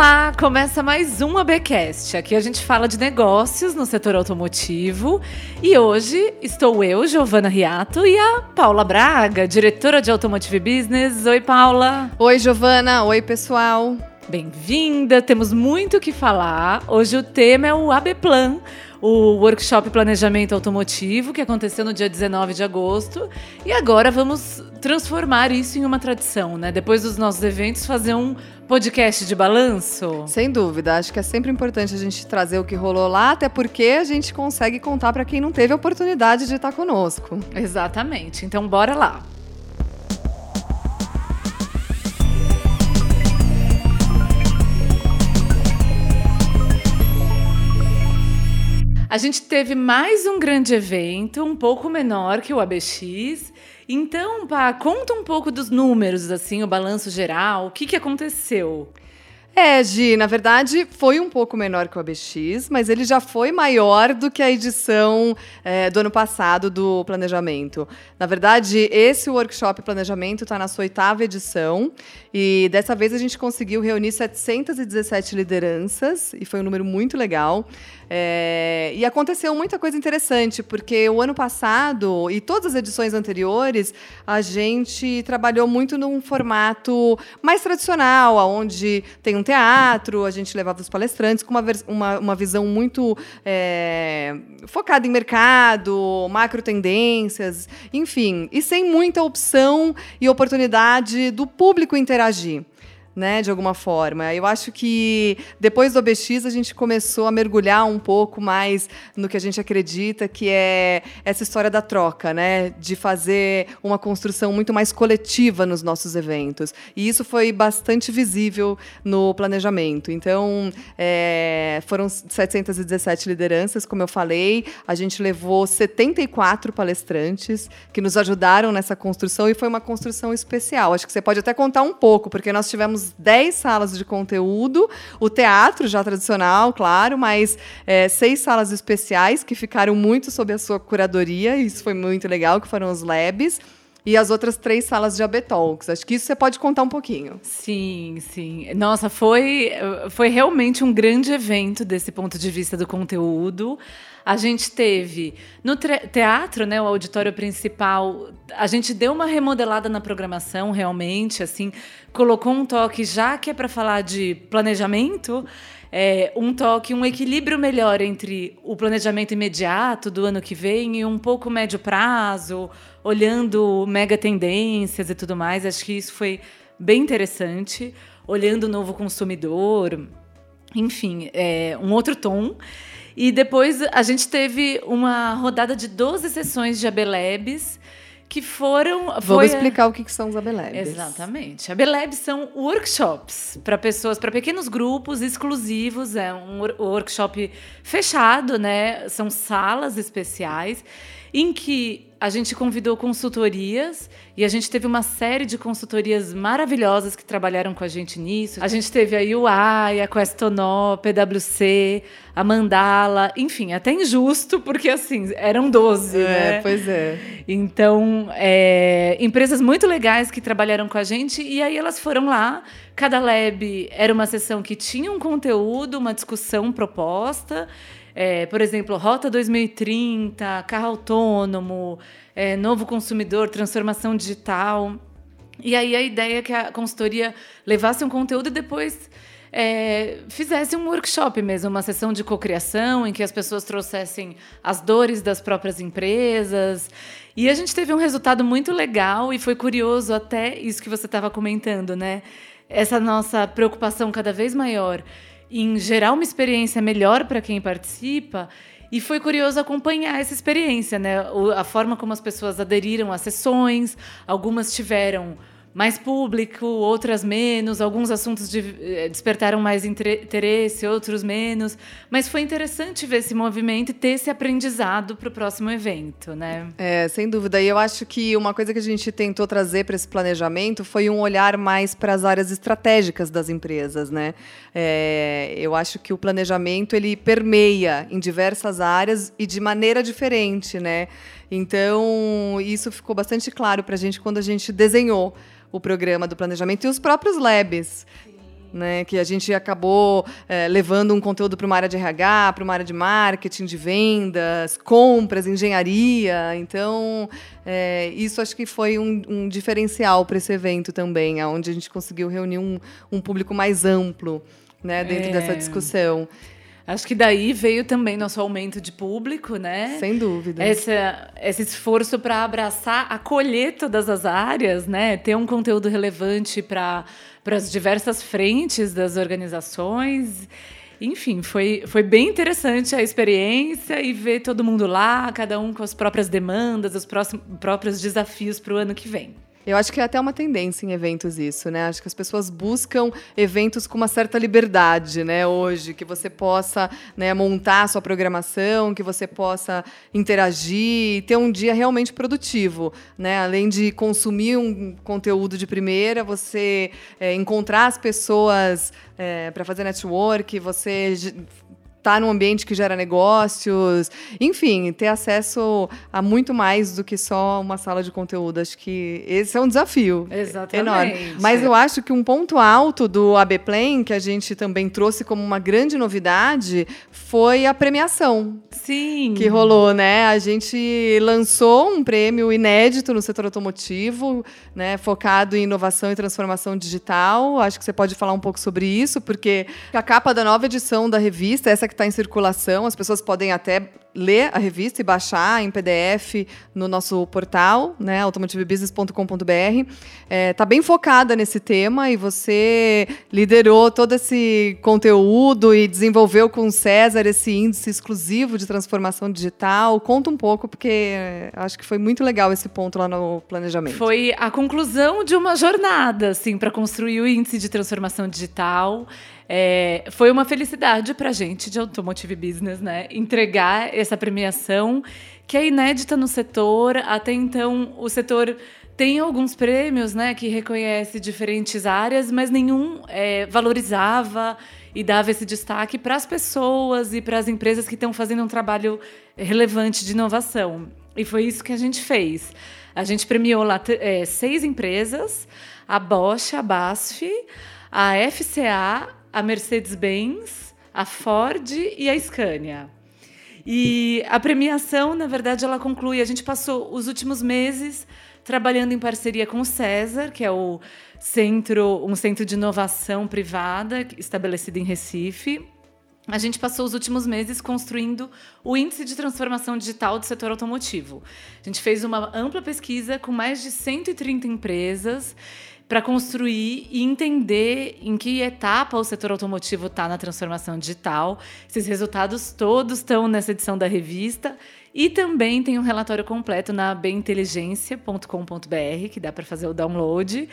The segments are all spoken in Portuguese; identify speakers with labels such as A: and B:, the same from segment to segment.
A: Olá, começa mais um ABcast. Aqui a gente fala de negócios no setor automotivo e hoje estou eu, Giovana Riato, e a Paula Braga, diretora de Automotive Business. Oi, Paula.
B: Oi, Giovana. Oi, pessoal.
A: Bem-vinda. Temos muito o que falar. Hoje o tema é o AB Plan o workshop Planejamento Automotivo, que aconteceu no dia 19 de agosto. E agora vamos transformar isso em uma tradição, né? Depois dos nossos eventos, fazer um podcast de balanço.
B: Sem dúvida, acho que é sempre importante a gente trazer o que rolou lá, até porque a gente consegue contar para quem não teve a oportunidade de estar conosco.
A: Exatamente. Então, bora lá. A gente teve mais um grande evento, um pouco menor que o ABX. Então, pá, conta um pouco dos números, assim, o balanço geral, o que, que aconteceu?
B: É, Gi, na verdade foi um pouco menor que o ABX, mas ele já foi maior do que a edição é, do ano passado do planejamento. Na verdade, esse workshop planejamento está na sua oitava edição e dessa vez a gente conseguiu reunir 717 lideranças e foi um número muito legal. É, e aconteceu muita coisa interessante, porque o ano passado e todas as edições anteriores, a gente trabalhou muito num formato mais tradicional, onde tem um teatro, a gente levava os palestrantes com uma, uma, uma visão muito é, focada em mercado, macro tendências, enfim, e sem muita opção e oportunidade do público interagir né, de alguma forma. Eu acho que depois do OBX a gente começou a mergulhar um pouco mais no que a gente acredita que é essa história da troca, né, de fazer uma construção muito mais coletiva nos nossos eventos. E isso foi bastante visível no planejamento. Então, é, foram 717 lideranças, como eu falei, a gente levou 74 palestrantes que nos ajudaram nessa construção e foi uma construção especial. Acho que você pode até contar um pouco, porque nós tivemos tivemos 10 salas de conteúdo, o teatro já tradicional, claro, mas é, seis salas especiais que ficaram muito sob a sua curadoria, isso foi muito legal, que foram os labs. E as outras três salas de AB Talks. Acho que isso você pode contar um pouquinho.
A: Sim, sim. Nossa, foi, foi realmente um grande evento desse ponto de vista do conteúdo. A gente teve no teatro, né, o auditório principal, a gente deu uma remodelada na programação, realmente, assim, colocou um toque já que é para falar de planejamento, é, um toque, um equilíbrio melhor entre o planejamento imediato do ano que vem e um pouco médio prazo, olhando mega tendências e tudo mais. Acho que isso foi bem interessante, olhando o novo consumidor, enfim, é, um outro tom. E depois a gente teve uma rodada de 12 sessões de Abelebs que foram.
B: Foi, explicar o que, que são os Abelebs.
A: Exatamente. Abelebs são workshops para pessoas, para pequenos grupos exclusivos. É um workshop fechado, né? São salas especiais em que a gente convidou consultorias e a gente teve uma série de consultorias maravilhosas que trabalharam com a gente nisso. A gente teve a UI, a Questonó, PwC, a Mandala, enfim, até injusto, porque assim, eram 12, é,
B: né? Pois é.
A: Então, é, empresas muito legais que trabalharam com a gente e aí elas foram lá. Cada lab era uma sessão que tinha um conteúdo, uma discussão proposta. É, por exemplo, Rota 2030, carro autônomo, é, novo consumidor, transformação digital. E aí a ideia é que a consultoria levasse um conteúdo e depois é, fizesse um workshop mesmo, uma sessão de cocriação em que as pessoas trouxessem as dores das próprias empresas. E a gente teve um resultado muito legal e foi curioso até isso que você estava comentando, né? Essa nossa preocupação cada vez maior em gerar uma experiência melhor para quem participa. E foi curioso acompanhar essa experiência, né? A forma como as pessoas aderiram às sessões, algumas tiveram mais público, outras menos. Alguns assuntos de, eh, despertaram mais interesse, outros menos. Mas foi interessante ver esse movimento e ter esse aprendizado para o próximo evento, né?
B: É, sem dúvida. E eu acho que uma coisa que a gente tentou trazer para esse planejamento foi um olhar mais para as áreas estratégicas das empresas, né? É, eu acho que o planejamento ele permeia em diversas áreas e de maneira diferente, né? Então isso ficou bastante claro para a gente quando a gente desenhou o programa do planejamento e os próprios labs. né? Que a gente acabou é, levando um conteúdo para uma área de RH, para uma área de marketing, de vendas, compras, engenharia. Então, é, isso acho que foi um, um diferencial para esse evento também, onde a gente conseguiu reunir um, um público mais amplo né, dentro é. dessa discussão.
A: Acho que daí veio também nosso aumento de público, né?
B: Sem dúvida.
A: Essa, esse esforço para abraçar, acolher todas as áreas, né? Ter um conteúdo relevante para as diversas frentes das organizações. Enfim, foi, foi bem interessante a experiência e ver todo mundo lá, cada um com as próprias demandas, os próximos, próprios desafios para o ano que vem.
B: Eu acho que é até uma tendência em eventos isso, né? Acho que as pessoas buscam eventos com uma certa liberdade, né? Hoje, que você possa né, montar a sua programação, que você possa interagir, ter um dia realmente produtivo, né? Além de consumir um conteúdo de primeira, você é, encontrar as pessoas é, para fazer network, você estar tá num ambiente que gera negócios, enfim, ter acesso a muito mais do que só uma sala de conteúdo. Acho que esse é um desafio
A: Exatamente.
B: enorme. Mas eu acho que um ponto alto do AB Plan, que a gente também trouxe como uma grande novidade, foi a premiação.
A: Sim.
B: Que rolou, né? A gente lançou um prêmio inédito no setor automotivo, né, focado em inovação e transformação digital. Acho que você pode falar um pouco sobre isso, porque a capa da nova edição da revista, essa que está em circulação. As pessoas podem até ler a revista e baixar em PDF no nosso portal, né, automotivebusiness.com.br. Está é, tá bem focada nesse tema e você liderou todo esse conteúdo e desenvolveu com o César esse índice exclusivo de transformação digital. Conta um pouco, porque acho que foi muito legal esse ponto lá no planejamento.
A: Foi a conclusão de uma jornada, assim, para construir o índice de transformação digital. É, foi uma felicidade para a gente de Automotive Business, né? Entregar essa premiação que é inédita no setor. Até então, o setor tem alguns prêmios, né, que reconhece diferentes áreas, mas nenhum é, valorizava e dava esse destaque para as pessoas e para as empresas que estão fazendo um trabalho relevante de inovação. E foi isso que a gente fez. A gente premiou lá é, seis empresas: a Bosch, a BASF, a FCA, a Mercedes-Benz, a Ford e a Scania. E a premiação, na verdade, ela conclui. A gente passou os últimos meses trabalhando em parceria com o César, que é o centro, um centro de inovação privada estabelecido em Recife. A gente passou os últimos meses construindo o índice de transformação digital do setor automotivo. A gente fez uma ampla pesquisa com mais de 130 empresas para construir e entender em que etapa o setor automotivo está na transformação digital. Esses resultados todos estão nessa edição da revista. E também tem um relatório completo na beinteligência.com.br, que dá para fazer o download.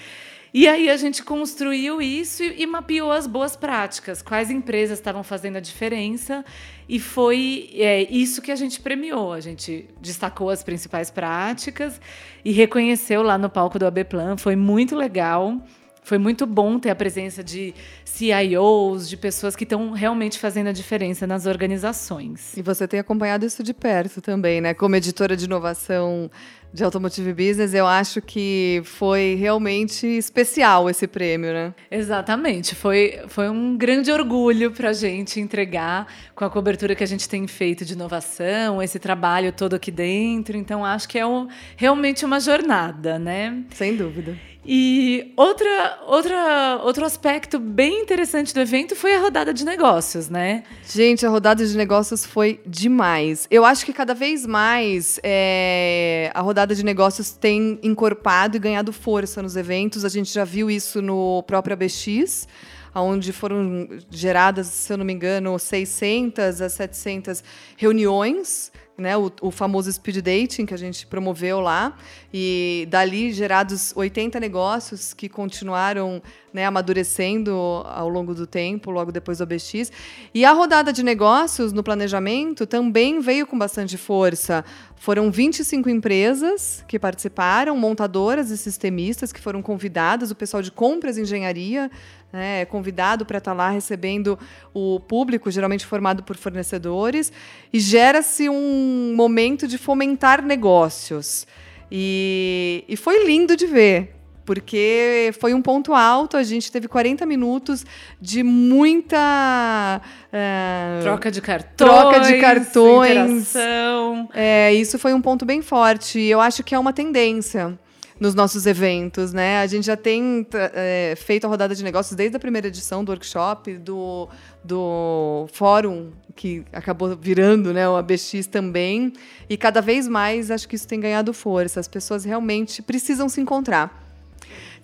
A: E aí a gente construiu isso e, e, mapeou as boas práticas, quais empresas estavam fazendo a diferença, e foi é, isso que a gente premiou. A gente destacou as principais práticas e reconheceu lá no palco do AB Plan. Foi muito legal. Foi muito bom ter a presença de CIOs, de pessoas que estão realmente fazendo a diferença nas organizações.
B: E você tem acompanhado isso de perto também, né? Como editora de inovação de Automotive Business, eu acho que foi realmente especial esse prêmio, né?
A: Exatamente. Foi, foi um grande orgulho para a gente entregar com a cobertura que a gente tem feito de inovação, esse trabalho todo aqui dentro. Então, acho que é um, realmente uma jornada, né?
B: Sem dúvida.
A: E outra, outra, outro aspecto bem interessante do evento foi a rodada de negócios, né?
B: Gente, a rodada de negócios foi demais. Eu acho que cada vez mais é, a rodada de negócios tem encorpado e ganhado força nos eventos. A gente já viu isso no próprio ABX onde foram geradas, se eu não me engano, 600 a 700 reuniões né, o, o, famoso speed dating que a gente promoveu lá e dali gerados 80 negócios que continuaram né, amadurecendo ao longo do tempo, logo depois do OBX. E a rodada de negócios no planejamento também veio com bastante força. Foram 25 empresas que participaram, montadoras e sistemistas que foram convidadas, o pessoal de compras e engenharia né, é convidado para estar tá lá recebendo o público, geralmente formado por fornecedores, e gera-se um momento de fomentar negócios. E, e foi lindo de ver porque foi um ponto alto. A gente teve 40 minutos de muita.
A: É, troca de cartões.
B: Troca de cartões.
A: Interação.
B: É, isso foi um ponto bem forte. E eu acho que é uma tendência nos nossos eventos, né? A gente já tem é, feito a rodada de negócios desde a primeira edição do workshop, do, do fórum, que acabou virando né, o ABX também. E cada vez mais acho que isso tem ganhado força. As pessoas realmente precisam se encontrar.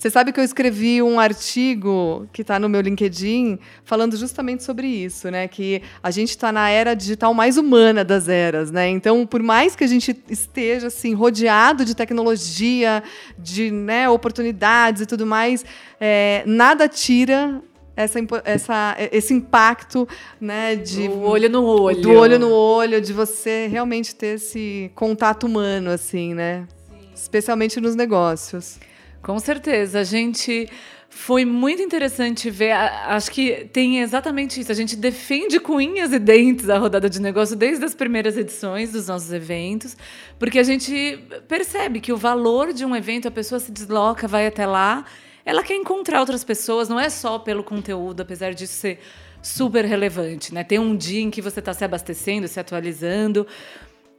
B: Você sabe que eu escrevi um artigo que está no meu LinkedIn falando justamente sobre isso, né? Que a gente está na era digital mais humana das eras, né? Então, por mais que a gente esteja assim rodeado de tecnologia, de né, oportunidades e tudo mais, é, nada tira essa, essa, esse impacto, né, de
A: o olho no olho,
B: do olho no olho, de você realmente ter esse contato humano, assim, né? Sim. Especialmente nos negócios.
A: Com certeza. A gente foi muito interessante ver. Acho que tem exatamente isso. A gente defende com unhas e dentes a rodada de negócio desde as primeiras edições dos nossos eventos, porque a gente percebe que o valor de um evento, a pessoa se desloca, vai até lá, ela quer encontrar outras pessoas, não é só pelo conteúdo, apesar disso ser super relevante. Né? Tem um dia em que você está se abastecendo, se atualizando.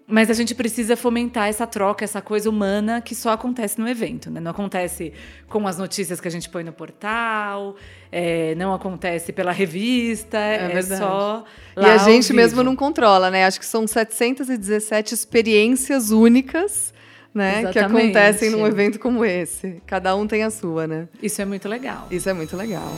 A: Mas a gente precisa fomentar essa troca, essa coisa humana que só acontece no evento. Né? Não acontece com as notícias que a gente põe no portal, é, não acontece pela revista, é, é só.
B: e a gente mesmo não controla, né? Acho que são 717 experiências únicas. Né, que acontecem num evento como esse. Cada um tem a sua, né?
A: Isso é muito legal.
B: Isso é muito legal.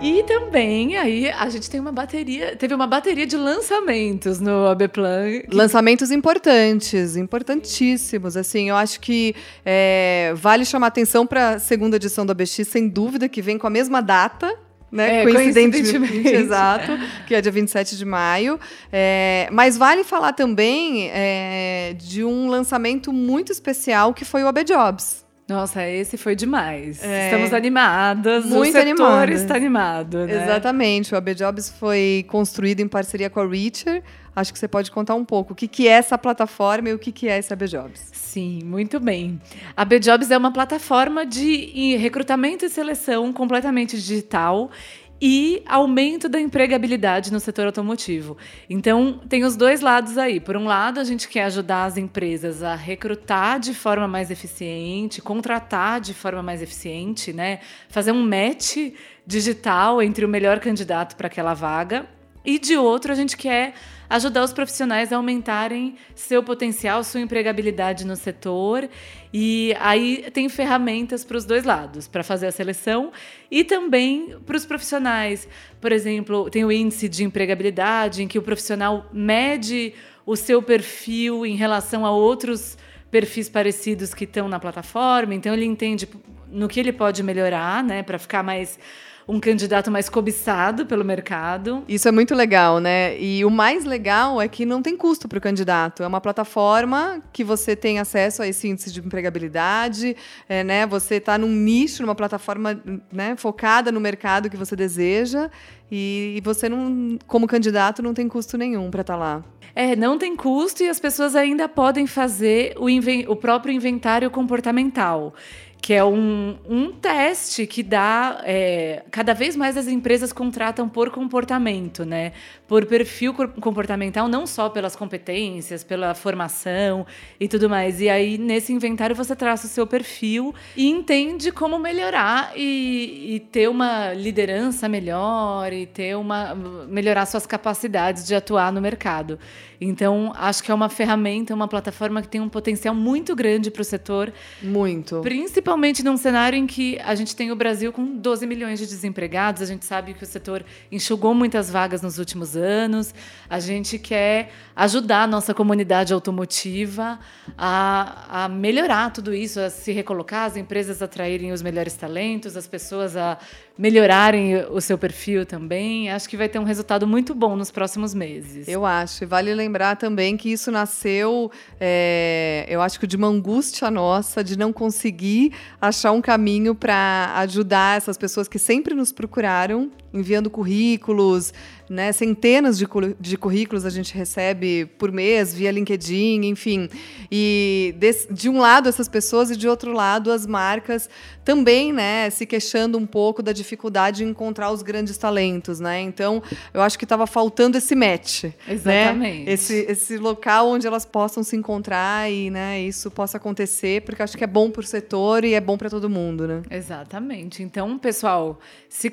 A: E também aí a gente tem uma bateria, teve uma bateria de lançamentos no AB Plan.
B: Lançamentos importantes, importantíssimos. Assim, eu acho que é, vale chamar atenção para a segunda edição do ABX, sem dúvida, que vem com a mesma data, né?
A: É, coincidentemente. coincidentemente.
B: Exato, que é dia 27 de maio. É, mas vale falar também é, de um lançamento muito especial que foi o AB Jobs.
A: Nossa, esse foi demais. É. Estamos animadas.
B: Muito
A: o setor está animado, né?
B: Exatamente. O AB Jobs foi construído em parceria com a Reacher. Acho que você pode contar um pouco o que, que é essa plataforma e o que, que é esse AB Jobs.
A: Sim, muito bem. A AB Jobs é uma plataforma de recrutamento e seleção completamente digital e aumento da empregabilidade no setor automotivo. Então, tem os dois lados aí. Por um lado, a gente quer ajudar as empresas a recrutar de forma mais eficiente, contratar de forma mais eficiente, né? Fazer um match digital entre o melhor candidato para aquela vaga. E de outro, a gente quer ajudar os profissionais a aumentarem seu potencial, sua empregabilidade no setor. E aí tem ferramentas para os dois lados, para fazer a seleção e também para os profissionais. Por exemplo, tem o índice de empregabilidade, em que o profissional mede o seu perfil em relação a outros perfis parecidos que estão na plataforma. Então ele entende no que ele pode melhorar, né, para ficar mais um candidato mais cobiçado pelo mercado.
B: Isso é muito legal, né? E o mais legal é que não tem custo para o candidato. É uma plataforma que você tem acesso a esse índice de empregabilidade, é, né? Você está num nicho, numa plataforma né, focada no mercado que você deseja. E, você não, como candidato, não tem custo nenhum para estar tá lá.
A: É, não tem custo e as pessoas ainda podem fazer o, o próprio inventário comportamental que é um, um teste que dá. É, cada vez mais as empresas contratam por comportamento, né? Por perfil comportamental, não só pelas competências, pela formação e tudo mais. E aí, nesse inventário, você traça o seu perfil e entende como melhorar e, e ter uma liderança melhor e ter uma. melhorar suas capacidades de atuar no mercado. Então, acho que é uma ferramenta, uma plataforma que tem um potencial muito grande para o setor.
B: Muito.
A: Principalmente num cenário em que a gente tem o Brasil com 12 milhões de desempregados, a gente sabe que o setor enxugou muitas vagas nos últimos anos. A gente quer ajudar a nossa comunidade automotiva a, a melhorar tudo isso, a se recolocar, as empresas atraírem os melhores talentos, as pessoas a melhorarem o seu perfil também. Acho que vai ter um resultado muito bom nos próximos meses.
B: Eu acho. E vale lembrar também que isso nasceu, é, eu acho que de uma angústia nossa de não conseguir achar um caminho para ajudar essas pessoas que sempre nos procuraram enviando currículos, né? Centenas de, de currículos a gente recebe por mês via LinkedIn, enfim. E de, de um lado essas pessoas e de outro lado as marcas também, né, se queixando um pouco da dificuldade de encontrar os grandes talentos, né? Então, eu acho que estava faltando esse match, né?
A: exatamente,
B: né? esse, esse local onde elas possam se encontrar e, né, isso possa acontecer, porque acho que é bom para o setor e é bom para todo mundo, né?
A: Exatamente. Então, pessoal, se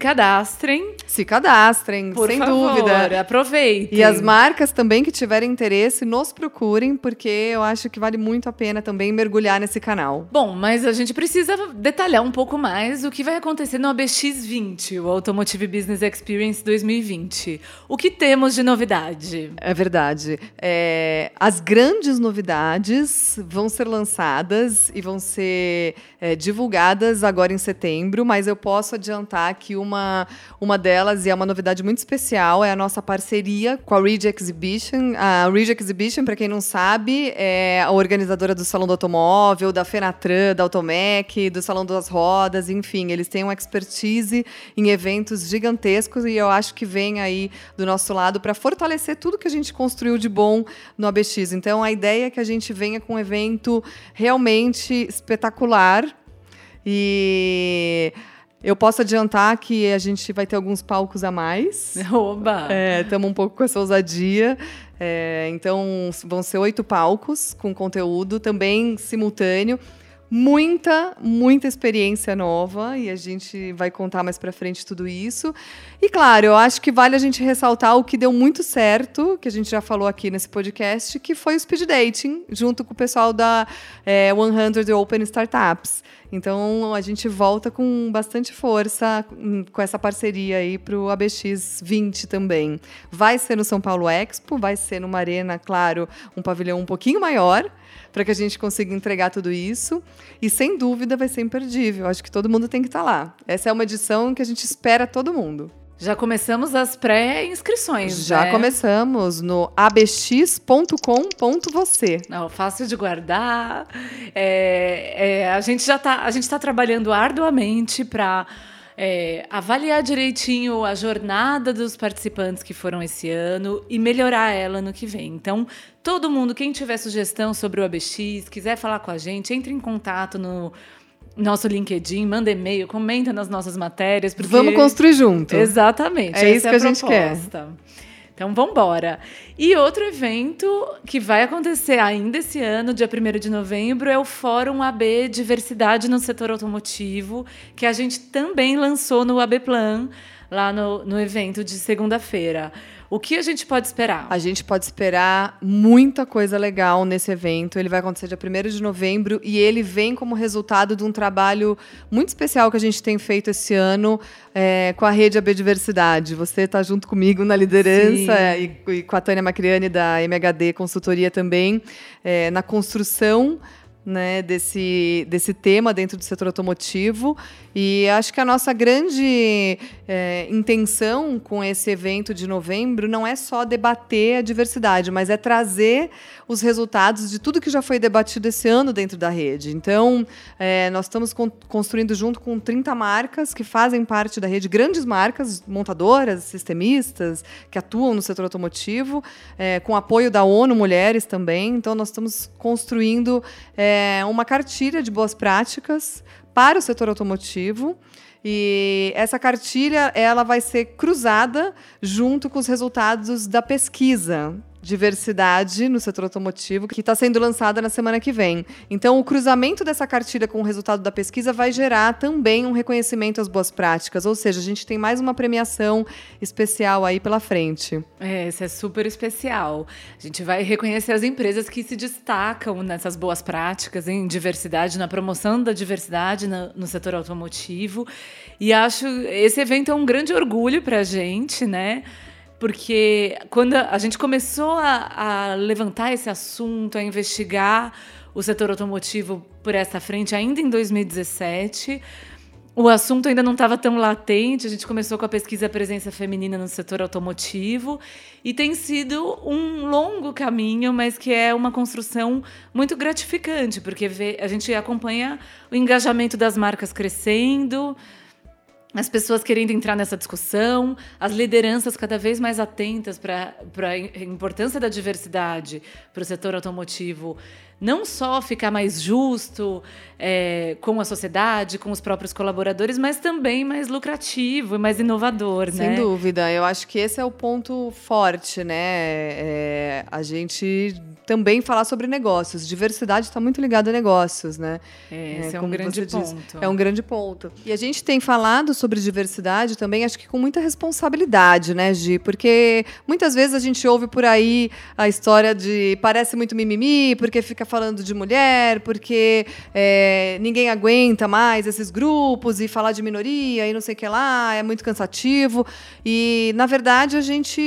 A: cadastrem,
B: se cadastrem,
A: por
B: sem
A: favor,
B: dúvida,
A: aproveitem.
B: E as marcas também que tiverem interesse, nos procurem, porque eu acho que vale muito a pena também mergulhar nesse canal.
A: Bom, mas a gente precisa detalhar um pouco mais o que vai acontecer no ABX20, o Automotive Business Experience 2020. O que temos de novidade?
B: É verdade. É, as grandes novidades vão ser lançadas e vão ser é, divulgadas agora em setembro, mas eu posso adiantar que uma, uma delas, e é uma novidade muito especial, é a nossa parceria com a Ridge Exhibition. A Ridge Exhibition, para quem não sabe, é a organizadora do Salão do Automóvel, da Fenatran, da Automec, do Salão das rodas, enfim, eles têm uma expertise em eventos gigantescos e eu acho que vem aí do nosso lado para fortalecer tudo que a gente construiu de bom no ABX. Então a ideia é que a gente venha com um evento realmente espetacular e eu posso adiantar que a gente vai ter alguns palcos a mais.
A: Oba!
B: Estamos é, um pouco com essa ousadia. É, então, vão ser oito palcos com conteúdo também simultâneo muita, muita experiência nova e a gente vai contar mais para frente tudo isso. E claro, eu acho que vale a gente ressaltar o que deu muito certo, que a gente já falou aqui nesse podcast, que foi o speed dating, junto com o pessoal da é, 100 Open Startups. Então a gente volta com bastante força hum, com essa parceria aí para o ABX 20 também. Vai ser no São Paulo Expo, vai ser numa arena, claro, um pavilhão um pouquinho maior para que a gente consiga entregar tudo isso. E sem dúvida vai ser imperdível. Acho que todo mundo tem que estar tá lá. Essa é uma edição que a gente espera todo mundo.
A: Já começamos as pré-inscrições.
B: Já
A: né?
B: começamos no abx.com.você.
A: Não, fácil de guardar. É, é, a gente já está a gente está trabalhando arduamente para é, avaliar direitinho a jornada dos participantes que foram esse ano e melhorar ela no que vem. Então, todo mundo, quem tiver sugestão sobre o ABX, quiser falar com a gente, entre em contato no nosso LinkedIn, manda e-mail, comenta nas nossas matérias. Porque...
B: Vamos construir junto.
A: Exatamente.
B: É isso que
A: é
B: a, a gente quer.
A: Então, vamos embora. E outro evento que vai acontecer ainda esse ano, dia 1 de novembro, é o Fórum AB Diversidade no Setor Automotivo, que a gente também lançou no AB Plan, lá no, no evento de segunda-feira. O que a gente pode esperar?
B: A gente pode esperar muita coisa legal nesse evento. Ele vai acontecer dia 1 de novembro e ele vem como resultado de um trabalho muito especial que a gente tem feito esse ano é, com a Rede AB Diversidade. Você está junto comigo na liderança e, e, com a Tânia Macriani da MHD Consultoria também, é, na construção né, desse, desse tema dentro do setor automotivo. E acho que a nossa grande é, intenção com esse evento de novembro não é só debater a diversidade, mas é trazer os resultados de tudo que já foi debatido esse ano dentro da rede. Então, é, nós estamos con construindo junto com 30 marcas que fazem parte da rede, grandes marcas, montadoras, sistemistas, que atuam no setor automotivo, é, com apoio da ONU Mulheres também. Então, nós estamos construindo é, uma cartilha de boas práticas para o setor automotivo. E essa cartilha ela vai ser cruzada junto com os resultados da pesquisa diversidade no setor automotivo, que está sendo lançada na semana que vem. Então, o cruzamento dessa cartilha com o resultado da pesquisa vai gerar também um reconhecimento às boas práticas, ou seja, a gente tem mais uma premiação especial aí pela frente.
A: É, isso é super especial. A gente vai reconhecer as empresas que se destacam nessas boas práticas em diversidade, na promoção da diversidade no, setor automotivo. E acho esse evento é um grande orgulho para a gente, né? Porque quando a gente começou a, a levantar esse assunto, a investigar o setor automotivo por essa frente, ainda em 2017, o assunto ainda não estava tão latente. A gente começou com a pesquisa Presença Feminina no setor automotivo e tem sido um longo caminho, mas que é uma construção muito gratificante, porque a gente acompanha o engajamento das marcas crescendo, as pessoas querendo entrar nessa discussão, as lideranças cada vez mais atentas para a importância da diversidade para o setor automotivo, não só ficar mais justo é, com a sociedade, com os próprios colaboradores, mas também mais lucrativo e mais inovador,
B: Sem
A: né?
B: Sem dúvida, eu acho que esse é o ponto forte, né? É, a gente também falar sobre negócios. Diversidade está muito ligada a negócios, né?
A: É, esse é, é um grande ponto. Diz,
B: é um grande ponto. E a gente tem falado sobre diversidade também, acho que com muita responsabilidade, né, Gi? Porque muitas vezes a gente ouve por aí a história de parece muito mimimi, porque fica falando de mulher, porque é, ninguém aguenta mais esses grupos e falar de minoria e não sei o que lá, é muito cansativo. E, na verdade, a gente,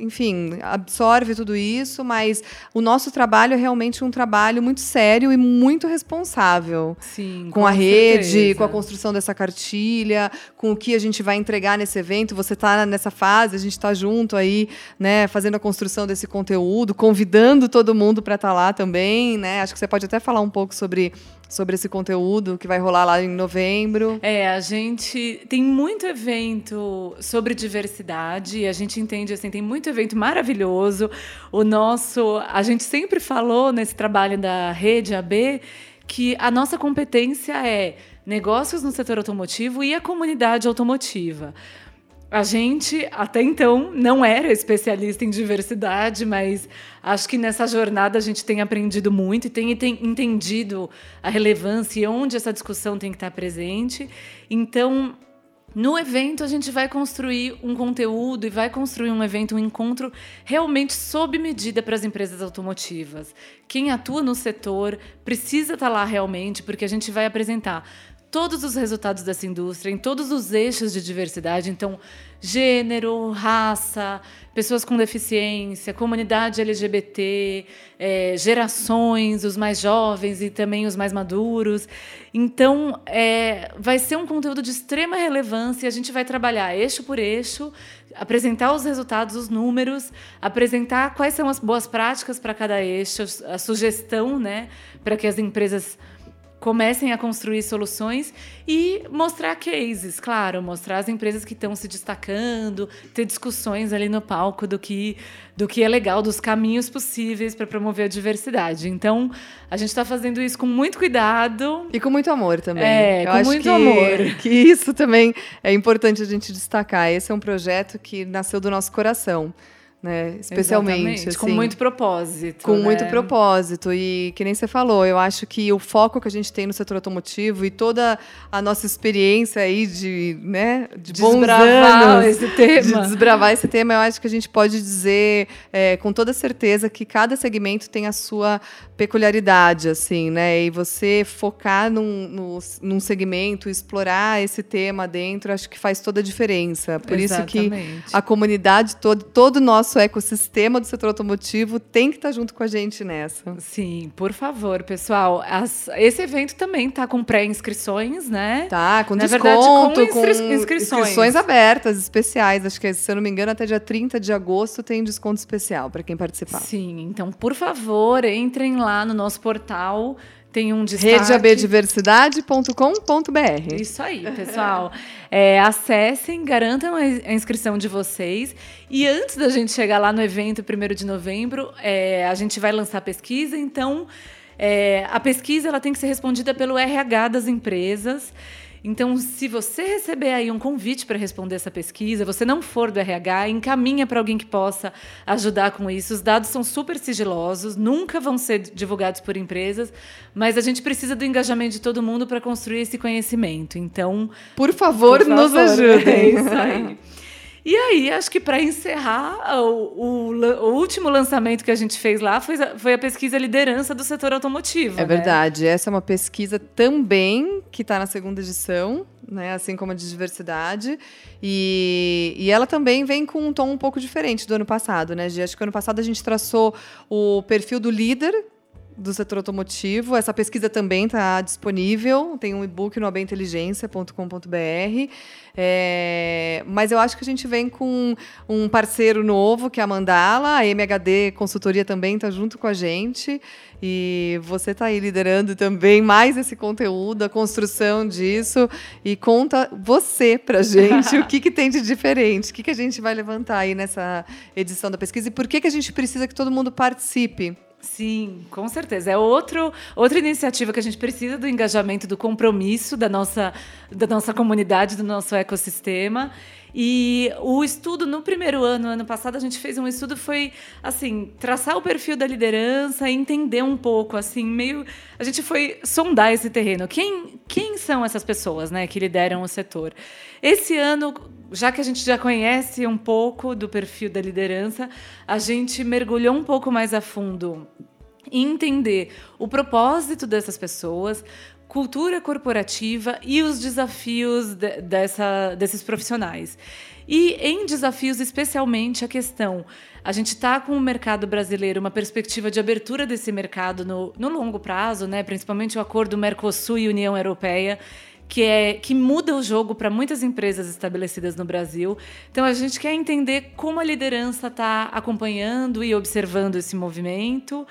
B: enfim, absorve tudo isso, mas o nosso trabalho é realmente um trabalho muito sério e muito responsável.
A: Sim,
B: com, com a rede, certeza. com a construção dessa cartilha, com o que a gente vai entregar nesse evento. Você está nessa fase, a gente está junto aí, né, fazendo a construção desse conteúdo, convidando todo mundo para estar tá lá também, né? Acho que você pode até falar um pouco sobre sobre esse conteúdo que vai rolar lá em novembro.
A: É, a gente tem muito evento sobre diversidade, a gente entende assim, tem muito evento maravilhoso. O nosso, a gente sempre falou nesse trabalho da rede AB que a nossa competência é negócios no setor automotivo e a comunidade automotiva. A gente, até então, não era especialista em diversidade, mas acho que nessa jornada a gente tem aprendido muito e tem, tem entendido a relevância e onde essa discussão tem que estar presente. Então, no evento, a gente vai construir um conteúdo e vai construir um evento, um encontro realmente sob medida para as empresas automotivas. Quem atua no setor precisa estar lá realmente, porque a gente vai apresentar todos os resultados dessa indústria, em todos os eixos de diversidade. Então, gênero, raça, pessoas com deficiência, comunidade LGBT, é, gerações, os mais jovens e também os mais maduros. Então, é, vai ser um conteúdo de extrema relevância. A gente vai trabalhar eixo por eixo, apresentar os resultados, os números, apresentar quais são as boas práticas para cada eixo, a sugestão né, para que as empresas comecem a construir soluções e mostrar cases, claro, mostrar as empresas que estão se destacando, ter discussões ali no palco do que, do que é legal, dos caminhos possíveis para promover a diversidade. Então, a gente está fazendo isso com muito cuidado.
B: E com muito amor também.
A: É,
B: Eu
A: com muito
B: que,
A: amor.
B: Que isso também é importante a gente destacar. Esse é um projeto que nasceu do nosso coração né? Especialmente. Assim,
A: com muito propósito.
B: Com
A: né?
B: muito propósito. E que nem você falou, eu acho que o foco que a gente tem no setor automotivo e toda a nossa experiência aí de, né, de
A: desbravar
B: anos,
A: esse tema.
B: De desbravar esse tema, eu acho que a gente pode dizer é, com toda certeza que cada segmento tem a sua peculiaridade, assim, né? E você focar num, num segmento, explorar esse tema dentro, acho que faz toda a diferença. Por
A: Exatamente.
B: isso que a comunidade, todo, todo o nosso ecossistema do setor automotivo tem que estar junto com a gente nessa.
A: Sim, por favor, pessoal. As, esse evento também está com pré-inscrições, né?
B: Tá, com
A: Na
B: desconto,
A: verdade, com, inscri
B: com
A: inscrições.
B: inscrições abertas, especiais. Acho que, se eu não me engano, até dia 30 de agosto tem desconto especial para quem participar.
A: Sim, então, por favor, entrem lá no nosso portal tem um destaque.
B: redeabdiversidade.com.br.
A: Isso aí, pessoal. É, acessem, garantam a inscrição de vocês. E antes da gente chegar lá no evento, 1 de novembro, é, a gente vai lançar a pesquisa. Então, é, a pesquisa ela tem que ser respondida pelo RH das empresas. Então, se você receber aí um convite para responder essa pesquisa, você não for do RH, encaminha para alguém que possa ajudar com isso. Os dados são super sigilosos, nunca vão ser divulgados por empresas, mas a gente precisa do engajamento de todo mundo para construir esse conhecimento. Então,
B: por favor, por favor nos ajudem.
A: É isso aí. E aí, acho que para encerrar, o, o, o, último lançamento que a gente fez lá foi, foi a pesquisa Liderança do Setor Automotivo.
B: É né? verdade. Essa é uma pesquisa também que está na segunda edição, né? assim como a de diversidade. E, e ela também vem com um tom um pouco diferente do ano passado. Né, Gi? Acho que ano passado a gente traçou o perfil do líder do setor automotivo. Essa pesquisa também está disponível, tem um e-book no abenteligência.com.br. É, mas eu acho que a gente vem com um parceiro novo, que é a Mandala, a MHD Consultoria também está junto com a gente. E você está aí liderando também mais esse conteúdo, a construção disso. E conta você para gente o que, que tem de diferente, o que, que a gente vai levantar aí nessa edição da pesquisa e por que, que a gente precisa que todo mundo participe.
A: Sim, com certeza. É outro, outra iniciativa que a gente precisa do engajamento, do compromisso da nossa, da nossa comunidade, do nosso ecossistema. E o estudo no primeiro ano, ano passado, a gente fez um estudo foi assim traçar o perfil da liderança, entender um pouco, assim meio a gente foi sondar esse terreno. Quem quem são essas pessoas, né, que lideram o setor? Esse ano já que a gente já conhece um pouco do perfil da liderança, a gente mergulhou um pouco mais a fundo em entender o propósito dessas pessoas, cultura corporativa e os desafios de, dessa, desses profissionais. E em desafios, especialmente a questão. A gente está com o mercado brasileiro, uma perspectiva de abertura desse mercado no, no longo prazo, né? principalmente o acordo Mercosul e União Europeia, que, é, que muda o jogo para muitas empresas estabelecidas no Brasil. Então, a gente quer entender como a liderança está acompanhando e observando esse movimento.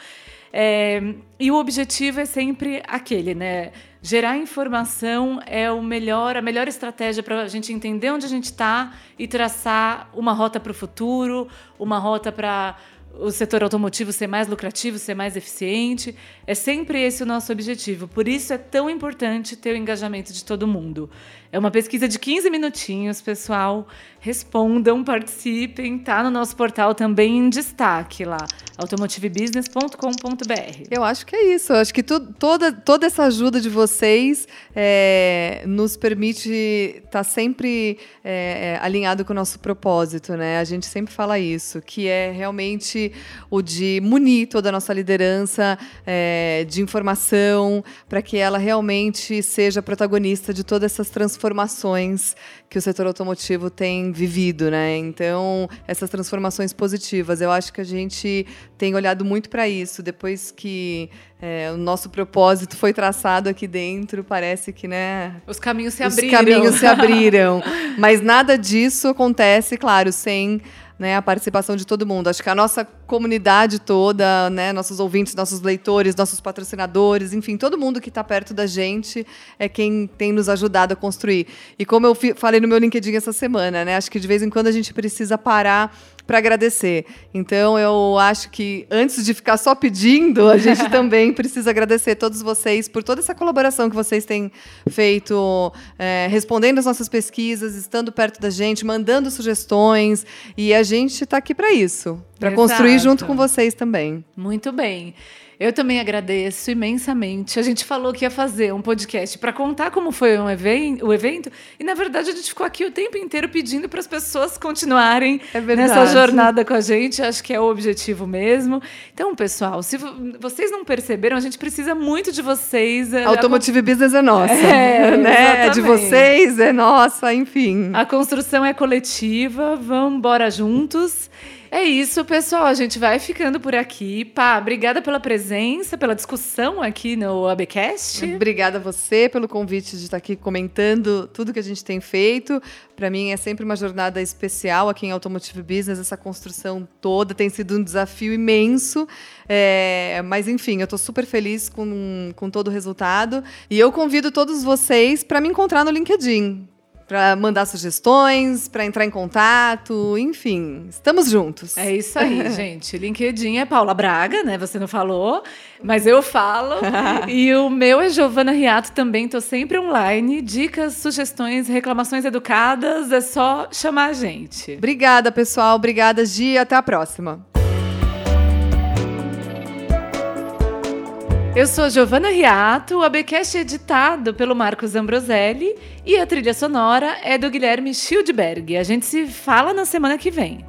A: É, e o objetivo é sempre aquele, né? Gerar informação é o melhor, a melhor estratégia para a gente entender onde a gente está e traçar uma rota para o futuro, uma rota para o setor automotivo ser mais lucrativo, ser mais eficiente. É sempre esse o nosso objetivo. Por isso é tão importante ter o engajamento de todo mundo. É uma pesquisa de 15 minutinhos, pessoal. Respondam, participem. Tá no nosso portal também em destaque lá, automotivebusiness.com.br.
B: Eu acho que é isso. Eu acho que tu, toda, toda essa ajuda de vocês é, nos permite estar tá sempre é, é, alinhado com o nosso propósito, né? A gente sempre fala isso, que é realmente o de munir toda a nossa liderança é, de informação para que ela realmente seja protagonista de todas essas transformações transformações que o setor automotivo tem vivido, né? Então, essas transformações positivas, eu acho que a gente tem olhado muito para isso. Depois que é, o nosso propósito foi traçado aqui dentro, parece que, né?
A: Os caminhos se
B: os
A: abriram.
B: Os caminhos se abriram. Mas nada disso acontece, claro, sem né, a participação de todo mundo. Acho que a nossa comunidade toda, né, nossos ouvintes, nossos leitores, nossos patrocinadores, enfim, todo mundo que está perto da gente é quem tem nos ajudado a construir. E como eu falei no meu LinkedIn essa semana, né, acho que de vez em quando a gente precisa parar para agradecer. Então, eu acho que antes de ficar só pedindo, a gente também precisa agradecer todos vocês por toda essa colaboração que vocês têm feito, é, respondendo as nossas pesquisas, estando perto da gente, mandando sugestões. E a gente está aqui para isso para construir junto com vocês também.
A: Muito bem. Eu também agradeço imensamente. A gente falou que ia fazer um podcast para contar como foi um even o evento, e na verdade a gente ficou aqui o tempo inteiro pedindo para as pessoas continuarem é nessa jornada com a gente. Acho que é o objetivo mesmo. Então, pessoal, se vocês não perceberam, a gente precisa muito de vocês.
B: É, Automotive a... Business é nossa. É, né? é de vocês, é nossa, enfim.
A: A construção é coletiva, vamos embora juntos. É isso, pessoal. A gente vai ficando por aqui. Pá, obrigada pela presença, pela discussão aqui no ABcast.
B: Obrigada a você pelo convite de estar aqui comentando tudo que a gente tem feito. Para mim é sempre uma jornada especial aqui em Automotive Business. Essa construção toda tem sido um desafio imenso. É, mas, enfim, eu estou super feliz com, com todo o resultado. E eu convido todos vocês para me encontrar no LinkedIn para mandar sugestões, para entrar em contato, enfim, estamos juntos.
A: É isso aí, gente. LinkedIn é Paula Braga, né? Você não falou, mas eu falo. e o meu é Giovana Riato também, tô sempre online. Dicas, sugestões, reclamações educadas, é só chamar a gente.
B: Obrigada, pessoal. Obrigada, Gi. Até a próxima.
A: Eu sou Giovana Riato, o ABcast é editado pelo Marcos Ambroselli e a trilha sonora é do Guilherme Schildberg. A gente se fala na semana que vem.